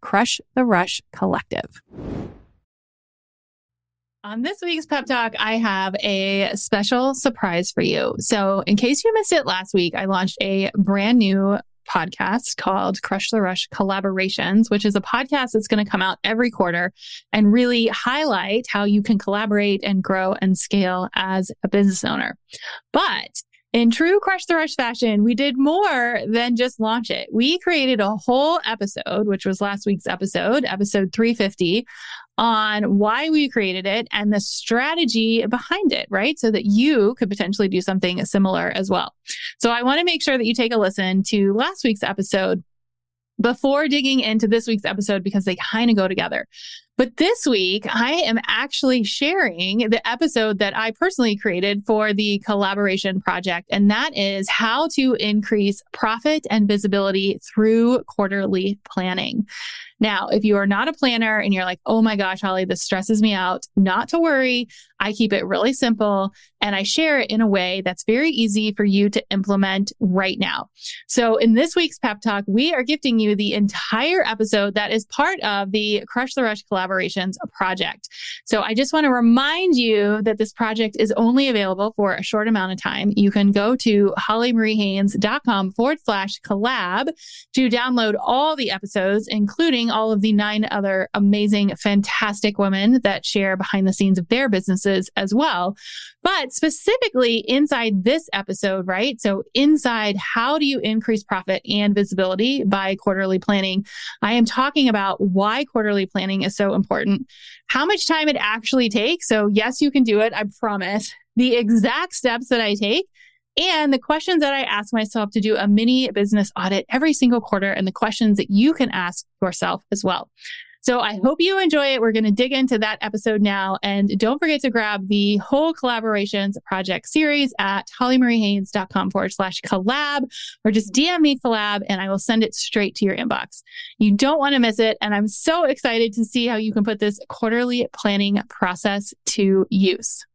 crush the rush collective. On this week's Pep Talk, I have a special surprise for you. So, in case you missed it last week, I launched a brand new podcast called Crush the Rush Collaborations, which is a podcast that's going to come out every quarter and really highlight how you can collaborate and grow and scale as a business owner. But in true Crush the Rush fashion, we did more than just launch it. We created a whole episode, which was last week's episode, episode 350, on why we created it and the strategy behind it, right? So that you could potentially do something similar as well. So I want to make sure that you take a listen to last week's episode before digging into this week's episode because they kind of go together. But this week, I am actually sharing the episode that I personally created for the collaboration project. And that is how to increase profit and visibility through quarterly planning. Now, if you are not a planner and you're like, oh my gosh, Holly, this stresses me out, not to worry. I keep it really simple and I share it in a way that's very easy for you to implement right now. So, in this week's pep talk, we are gifting you the entire episode that is part of the Crush the Rush collaborations project. So, I just want to remind you that this project is only available for a short amount of time. You can go to hollymariehaynes.com forward slash collab to download all the episodes, including all of the nine other amazing, fantastic women that share behind the scenes of their businesses as well. But specifically inside this episode, right? So inside how do you increase profit and visibility by quarterly planning? I am talking about why quarterly planning is so important, how much time it actually takes. So yes, you can do it. I promise the exact steps that I take and the questions that I ask myself to do a mini business audit every single quarter and the questions that you can ask yourself as well. So I hope you enjoy it. We're going to dig into that episode now. And don't forget to grab the whole collaborations project series at hollymariehaynes.com forward slash collab or just DM me collab and I will send it straight to your inbox. You don't want to miss it. And I'm so excited to see how you can put this quarterly planning process to use.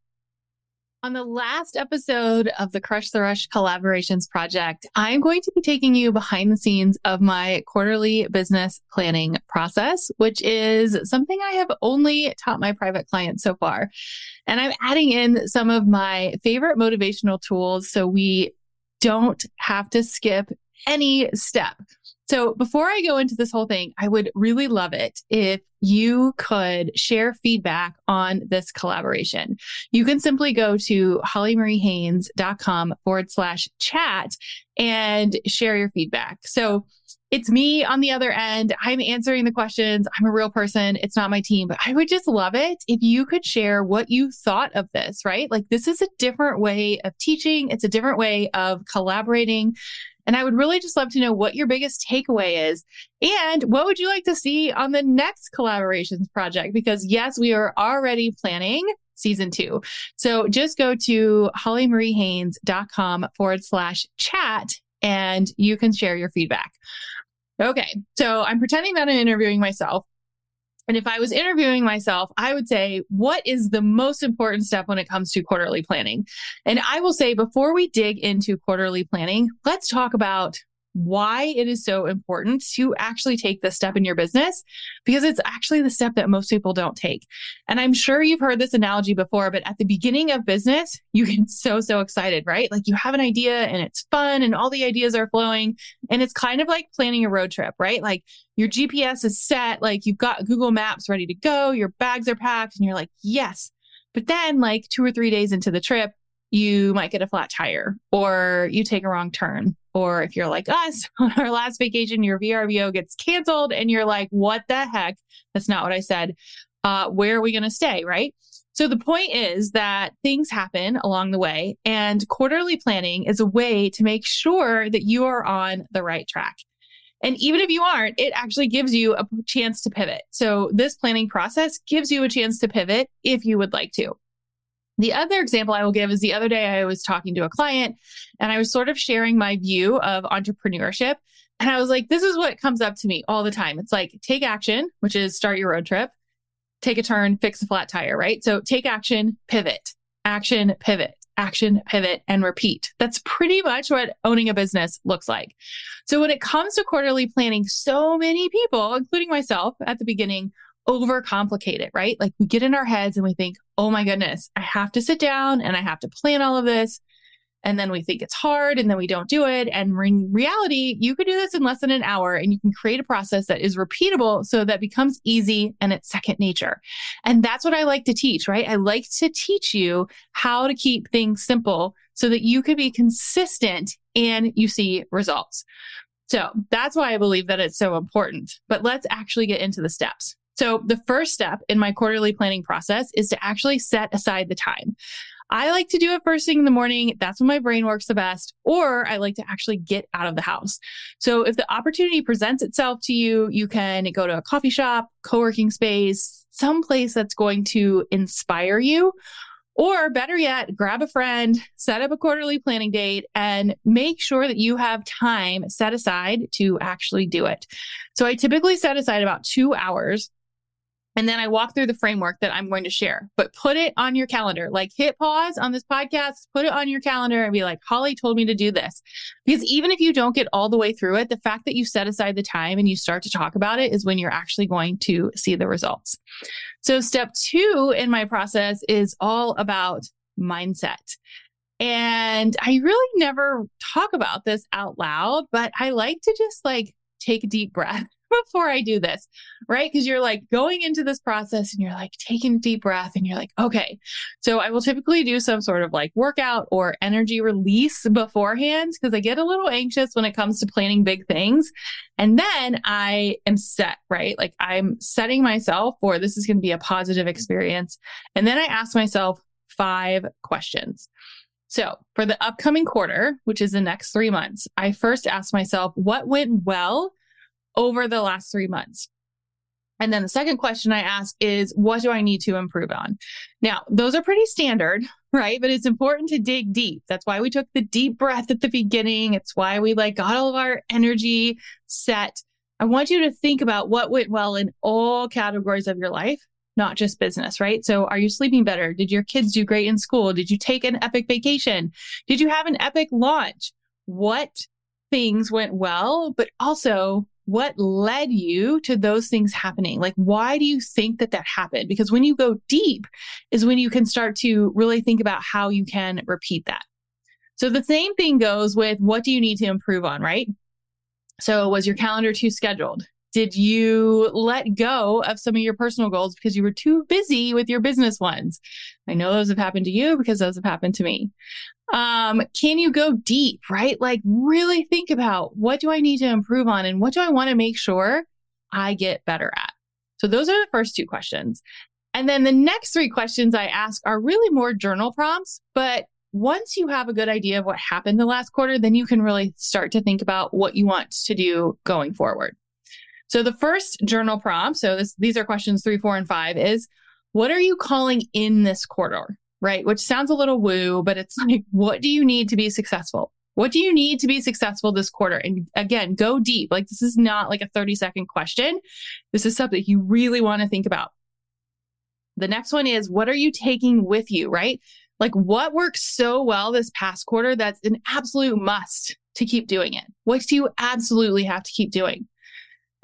On the last episode of the Crush the Rush collaborations project, I'm going to be taking you behind the scenes of my quarterly business planning process, which is something I have only taught my private clients so far. And I'm adding in some of my favorite motivational tools so we don't have to skip any step. So before I go into this whole thing, I would really love it if you could share feedback on this collaboration. You can simply go to hollymariehaynes.com forward slash chat and share your feedback. So it's me on the other end. I'm answering the questions. I'm a real person. It's not my team, but I would just love it if you could share what you thought of this, right? Like this is a different way of teaching. It's a different way of collaborating. And I would really just love to know what your biggest takeaway is and what would you like to see on the next collaborations project? Because yes, we are already planning season two. So just go to hollymariehaynes.com forward slash chat and you can share your feedback. Okay. So I'm pretending that I'm interviewing myself. And if I was interviewing myself, I would say, what is the most important step when it comes to quarterly planning? And I will say, before we dig into quarterly planning, let's talk about why it is so important to actually take this step in your business because it's actually the step that most people don't take. And I'm sure you've heard this analogy before, but at the beginning of business, you get so, so excited, right? Like you have an idea and it's fun and all the ideas are flowing. And it's kind of like planning a road trip, right? Like your GPS is set, like you've got Google Maps ready to go, your bags are packed, and you're like, yes. But then, like two or three days into the trip, you might get a flat tire or you take a wrong turn. Or if you're like us on our last vacation, your VRBO gets canceled and you're like, what the heck? That's not what I said. Uh, where are we going to stay? Right. So the point is that things happen along the way and quarterly planning is a way to make sure that you are on the right track. And even if you aren't, it actually gives you a chance to pivot. So this planning process gives you a chance to pivot if you would like to. The other example I will give is the other day I was talking to a client and I was sort of sharing my view of entrepreneurship. And I was like, this is what comes up to me all the time. It's like take action, which is start your road trip, take a turn, fix a flat tire, right? So take action, pivot, action, pivot, action, pivot, and repeat. That's pretty much what owning a business looks like. So when it comes to quarterly planning, so many people, including myself at the beginning, overcomplicate it, right? Like we get in our heads and we think, oh my goodness, I have to sit down and I have to plan all of this. And then we think it's hard and then we don't do it. And in reality, you could do this in less than an hour and you can create a process that is repeatable so that becomes easy and it's second nature. And that's what I like to teach, right? I like to teach you how to keep things simple so that you could be consistent and you see results. So that's why I believe that it's so important. But let's actually get into the steps. So the first step in my quarterly planning process is to actually set aside the time. I like to do it first thing in the morning. That's when my brain works the best. Or I like to actually get out of the house. So if the opportunity presents itself to you, you can go to a coffee shop, co working space, some place that's going to inspire you. Or better yet, grab a friend, set up a quarterly planning date, and make sure that you have time set aside to actually do it. So I typically set aside about two hours and then I walk through the framework that I'm going to share, but put it on your calendar. Like hit pause on this podcast, put it on your calendar and be like, Holly told me to do this. Because even if you don't get all the way through it, the fact that you set aside the time and you start to talk about it is when you're actually going to see the results. So step two in my process is all about mindset. And I really never talk about this out loud, but I like to just like take a deep breath before I do this, right? Because you're like going into this process and you're like taking a deep breath and you're like, okay. So I will typically do some sort of like workout or energy release beforehand because I get a little anxious when it comes to planning big things. And then I am set, right? Like I'm setting myself for this is going to be a positive experience. And then I ask myself five questions. So for the upcoming quarter, which is the next three months, I first ask myself, what went well over the last three months? And then the second question I ask is, what do I need to improve on? Now, those are pretty standard, right? But it's important to dig deep. That's why we took the deep breath at the beginning. It's why we like got all of our energy set. I want you to think about what went well in all categories of your life, not just business, right? So are you sleeping better? Did your kids do great in school? Did you take an epic vacation? Did you have an epic launch? What things went well, but also what led you to those things happening? Like, why do you think that that happened? Because when you go deep is when you can start to really think about how you can repeat that. So the same thing goes with what do you need to improve on, right? So was your calendar too scheduled? Did you let go of some of your personal goals because you were too busy with your business ones? I know those have happened to you because those have happened to me. Um, can you go deep, right? Like really think about what do I need to improve on and what do I want to make sure I get better at? So those are the first two questions. And then the next three questions I ask are really more journal prompts, but once you have a good idea of what happened the last quarter, then you can really start to think about what you want to do going forward. So the first journal prompt, so this, these are questions three, four, and five, is what are you calling in this quarter? right? Which sounds a little woo, but it's like, what do you need to be successful? What do you need to be successful this quarter? And again, go deep. Like this is not like a 30 second question. This is something you really want to think about. The next one is what are you taking with you, right? Like what worked so well this past quarter that's an absolute must to keep doing it? What do you absolutely have to keep doing?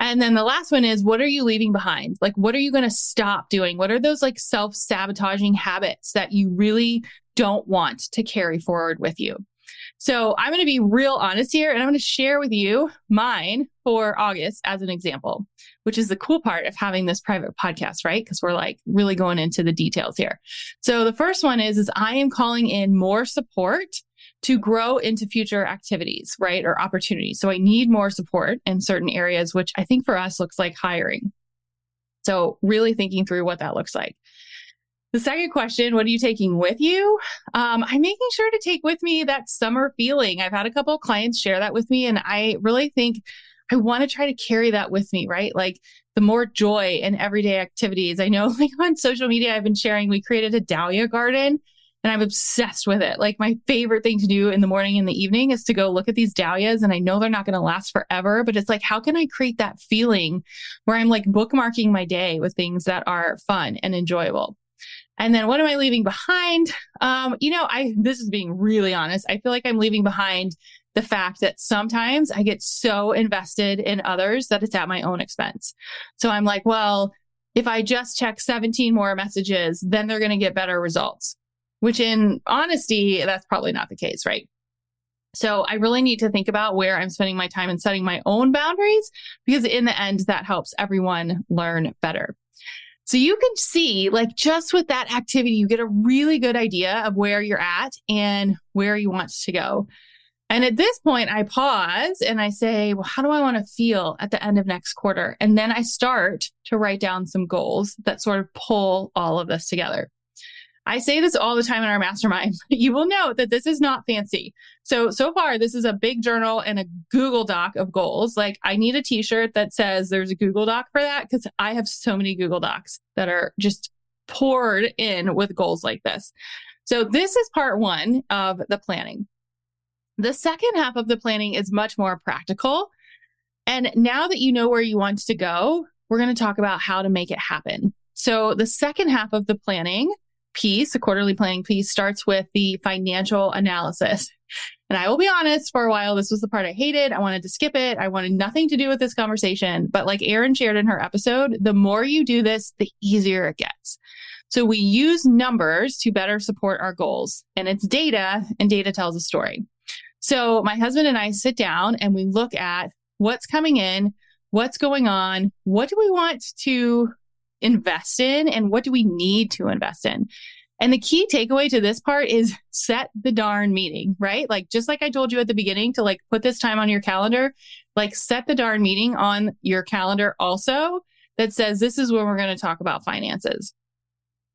And then the last one is what are you leaving behind? Like, what are you going to stop doing? What are those like self sabotaging habits that you really don't want to carry forward with you? So I'm going to be real honest here and I'm going to share with you mine for August as an example, which is the cool part of having this private podcast, right? Because we're like really going into the details here. So the first one is, is I am calling in more support to grow into future activities, right? Or opportunities. So I need more support in certain areas, which I think for us looks like hiring. So really thinking through what that looks like. The second question, what are you taking with you? Um, I'm making sure to take with me that summer feeling. I've had a couple clients share that with me, and I really think I want to try to carry that with me, right? Like the more joy in everyday activities. I know, like on social media, I've been sharing, we created a dahlia garden and I'm obsessed with it. Like my favorite thing to do in the morning and the evening is to go look at these dahlias and I know they're not going to last forever, but it's like how can I create that feeling where I'm like bookmarking my day with things that are fun and enjoyable. And then what am I leaving behind? Um, you know, I this is being really honest. I feel like I'm leaving behind the fact that sometimes I get so invested in others that it's at my own expense. So I'm like, well, if I just check 17 more messages, then they're going to get better results, which in honesty, that's probably not the case, right? So I really need to think about where I'm spending my time and setting my own boundaries because in the end, that helps everyone learn better. So you can see, like, just with that activity, you get a really good idea of where you're at and where you want to go. And at this point, I pause and I say, well, how do I want to feel at the end of next quarter? And then I start to write down some goals that sort of pull all of this together. I say this all the time in our mastermind. You will note that this is not fancy. So, so far, this is a big journal and a Google Doc of goals. Like, I need a t shirt that says there's a Google Doc for that because I have so many Google Docs that are just poured in with goals like this. So, this is part one of the planning. The second half of the planning is much more practical. And now that you know where you want to go, we're going to talk about how to make it happen. So, the second half of the planning piece, a quarterly planning piece, starts with the financial analysis. And I will be honest, for a while, this was the part I hated. I wanted to skip it. I wanted nothing to do with this conversation. But like Erin shared in her episode, the more you do this, the easier it gets. So we use numbers to better support our goals, and it's data, and data tells a story. So my husband and I sit down and we look at what's coming in, what's going on, what do we want to invest in and what do we need to invest in? And the key takeaway to this part is set the darn meeting, right? Like, just like I told you at the beginning to like put this time on your calendar, like set the darn meeting on your calendar also that says this is when we're going to talk about finances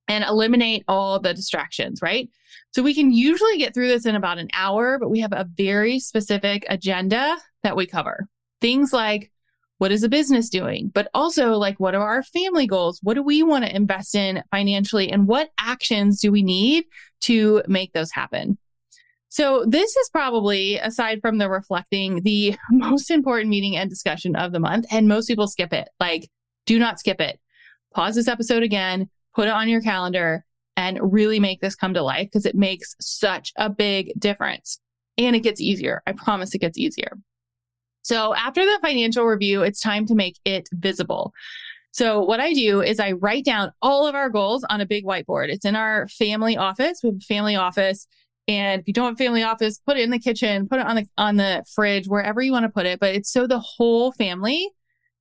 and eliminate all the distractions, right? So we can usually get through this in about an hour, but we have a very specific agenda that we cover. Things like what is a business doing? But also, like, what are our family goals? What do we want to invest in financially? And what actions do we need to make those happen? So, this is probably, aside from the reflecting, the most important meeting and discussion of the month. And most people skip it. Like, do not skip it. Pause this episode again, put it on your calendar, and really make this come to life because it makes such a big difference. And it gets easier. I promise it gets easier. So after the financial review, it's time to make it visible. So what I do is I write down all of our goals on a big whiteboard. It's in our family office. We have a family office. And if you don't have a family office, put it in the kitchen, put it on the on the fridge, wherever you want to put it. But it's so the whole family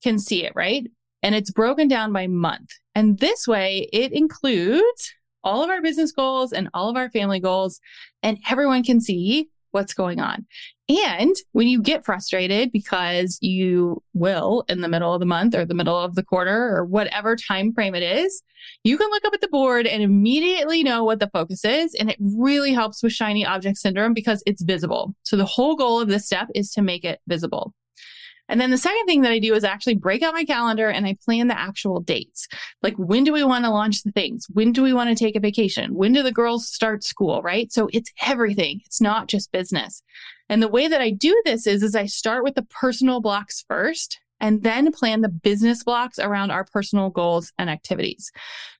can see it, right? And it's broken down by month. And this way it includes all of our business goals and all of our family goals, and everyone can see what's going on. And when you get frustrated because you will in the middle of the month or the middle of the quarter or whatever time frame it is, you can look up at the board and immediately know what the focus is. And it really helps with shiny object syndrome because it's visible. So the whole goal of this step is to make it visible. And then the second thing that I do is actually break out my calendar and I plan the actual dates. Like when do we want to launch the things? When do we want to take a vacation? When do the girls start school, right? So it's everything. It's not just business. And the way that I do this is is I start with the personal blocks first and then plan the business blocks around our personal goals and activities.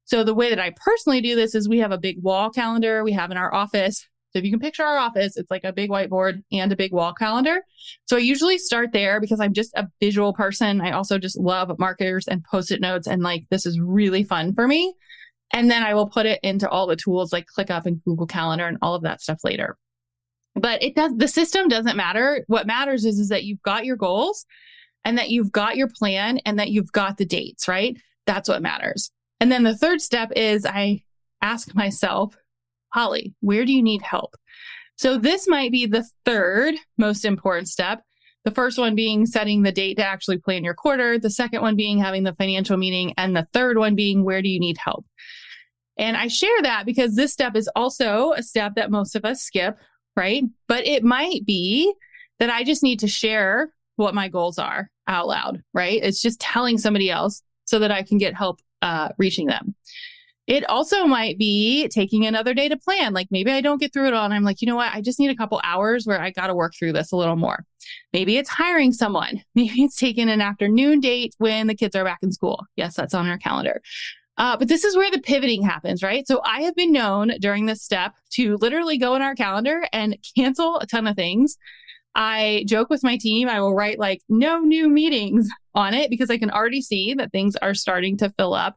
So the way that I personally do this is we have a big wall calendar we have in our office so if you can picture our office, it's like a big whiteboard and a big wall calendar. So I usually start there because I'm just a visual person. I also just love markers and post-it notes and like this is really fun for me. And then I will put it into all the tools like ClickUp and Google Calendar and all of that stuff later. But it does the system doesn't matter. What matters is is that you've got your goals and that you've got your plan and that you've got the dates, right? That's what matters. And then the third step is I ask myself Holly, where do you need help? So this might be the third most important step. The first one being setting the date to actually plan your quarter. The second one being having the financial meeting. And the third one being where do you need help? And I share that because this step is also a step that most of us skip, right? But it might be that I just need to share what my goals are out loud, right? It's just telling somebody else so that I can get help uh, reaching them. It also might be taking another day to plan. Like maybe I don't get through it all and I'm like, you know what? I just need a couple hours where I got to work through this a little more. Maybe it's hiring someone. Maybe it's taking an afternoon date when the kids are back in school. Yes, that's on our calendar. Uh, but this is where the pivoting happens, right? So I have been known during this step to literally go in our calendar and cancel a ton of things I joke with my team, I will write like no new meetings on it because I can already see that things are starting to fill up.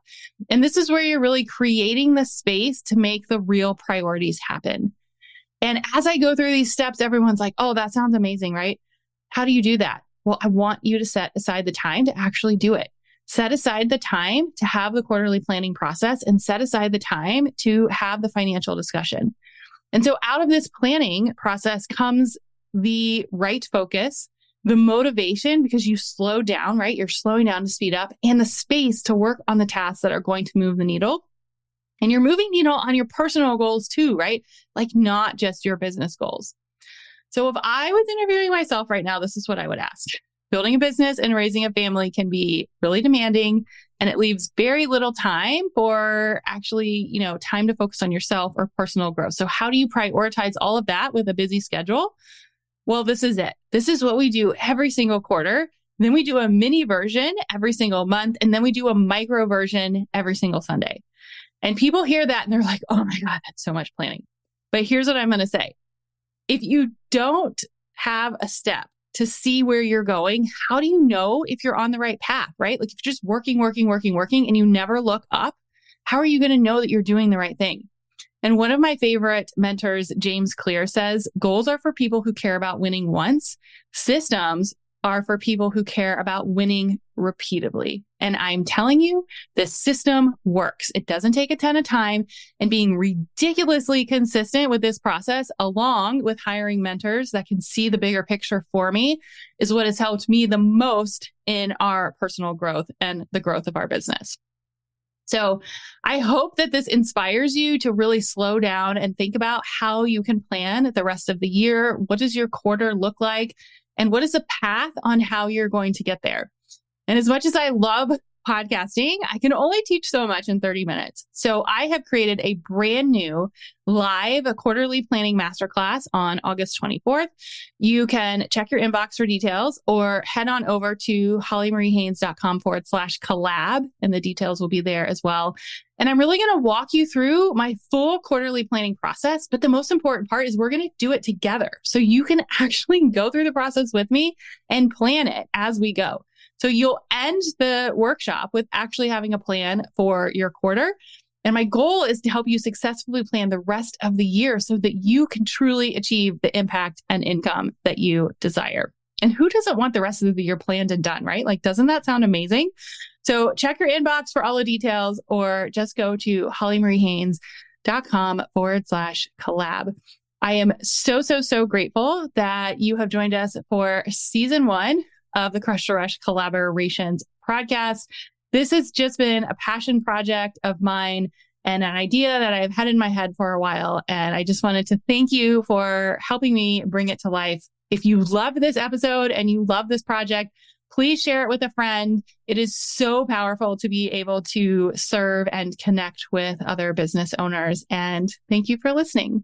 And this is where you're really creating the space to make the real priorities happen. And as I go through these steps, everyone's like, oh, that sounds amazing, right? How do you do that? Well, I want you to set aside the time to actually do it. Set aside the time to have the quarterly planning process and set aside the time to have the financial discussion. And so out of this planning process comes the right focus, the motivation because you slow down, right? You're slowing down to speed up and the space to work on the tasks that are going to move the needle. And you're moving needle on your personal goals too, right? Like not just your business goals. So if I was interviewing myself right now, this is what I would ask. Building a business and raising a family can be really demanding and it leaves very little time for actually, you know, time to focus on yourself or personal growth. So how do you prioritize all of that with a busy schedule? Well, this is it. This is what we do every single quarter. Then we do a mini version every single month. And then we do a micro version every single Sunday. And people hear that and they're like, oh my God, that's so much planning. But here's what I'm going to say if you don't have a step to see where you're going, how do you know if you're on the right path, right? Like if you're just working, working, working, working, and you never look up, how are you going to know that you're doing the right thing? And one of my favorite mentors, James Clear, says goals are for people who care about winning once. Systems are for people who care about winning repeatedly. And I'm telling you, the system works. It doesn't take a ton of time and being ridiculously consistent with this process, along with hiring mentors that can see the bigger picture for me, is what has helped me the most in our personal growth and the growth of our business. So I hope that this inspires you to really slow down and think about how you can plan the rest of the year. What does your quarter look like? And what is the path on how you're going to get there? And as much as I love podcasting, I can only teach so much in 30 minutes. So I have created a brand new live quarterly planning masterclass on August 24th. You can check your inbox for details or head on over to hollymariehaynes.com forward slash collab and the details will be there as well. And I'm really going to walk you through my full quarterly planning process. But the most important part is we're going to do it together. So you can actually go through the process with me and plan it as we go. So you'll end the workshop with actually having a plan for your quarter. And my goal is to help you successfully plan the rest of the year so that you can truly achieve the impact and income that you desire. And who doesn't want the rest of the year planned and done, right? Like, doesn't that sound amazing? So check your inbox for all the details or just go to hollymariehaynes.com forward slash collab. I am so, so, so grateful that you have joined us for season one of the Crush the Rush collaborations podcast. This has just been a passion project of mine and an idea that I've had in my head for a while. And I just wanted to thank you for helping me bring it to life. If you love this episode and you love this project, please share it with a friend. It is so powerful to be able to serve and connect with other business owners. And thank you for listening.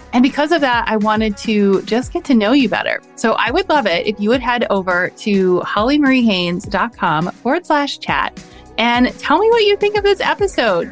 And because of that, I wanted to just get to know you better. So I would love it if you would head over to hollymariehaynes.com forward slash chat and tell me what you think of this episode.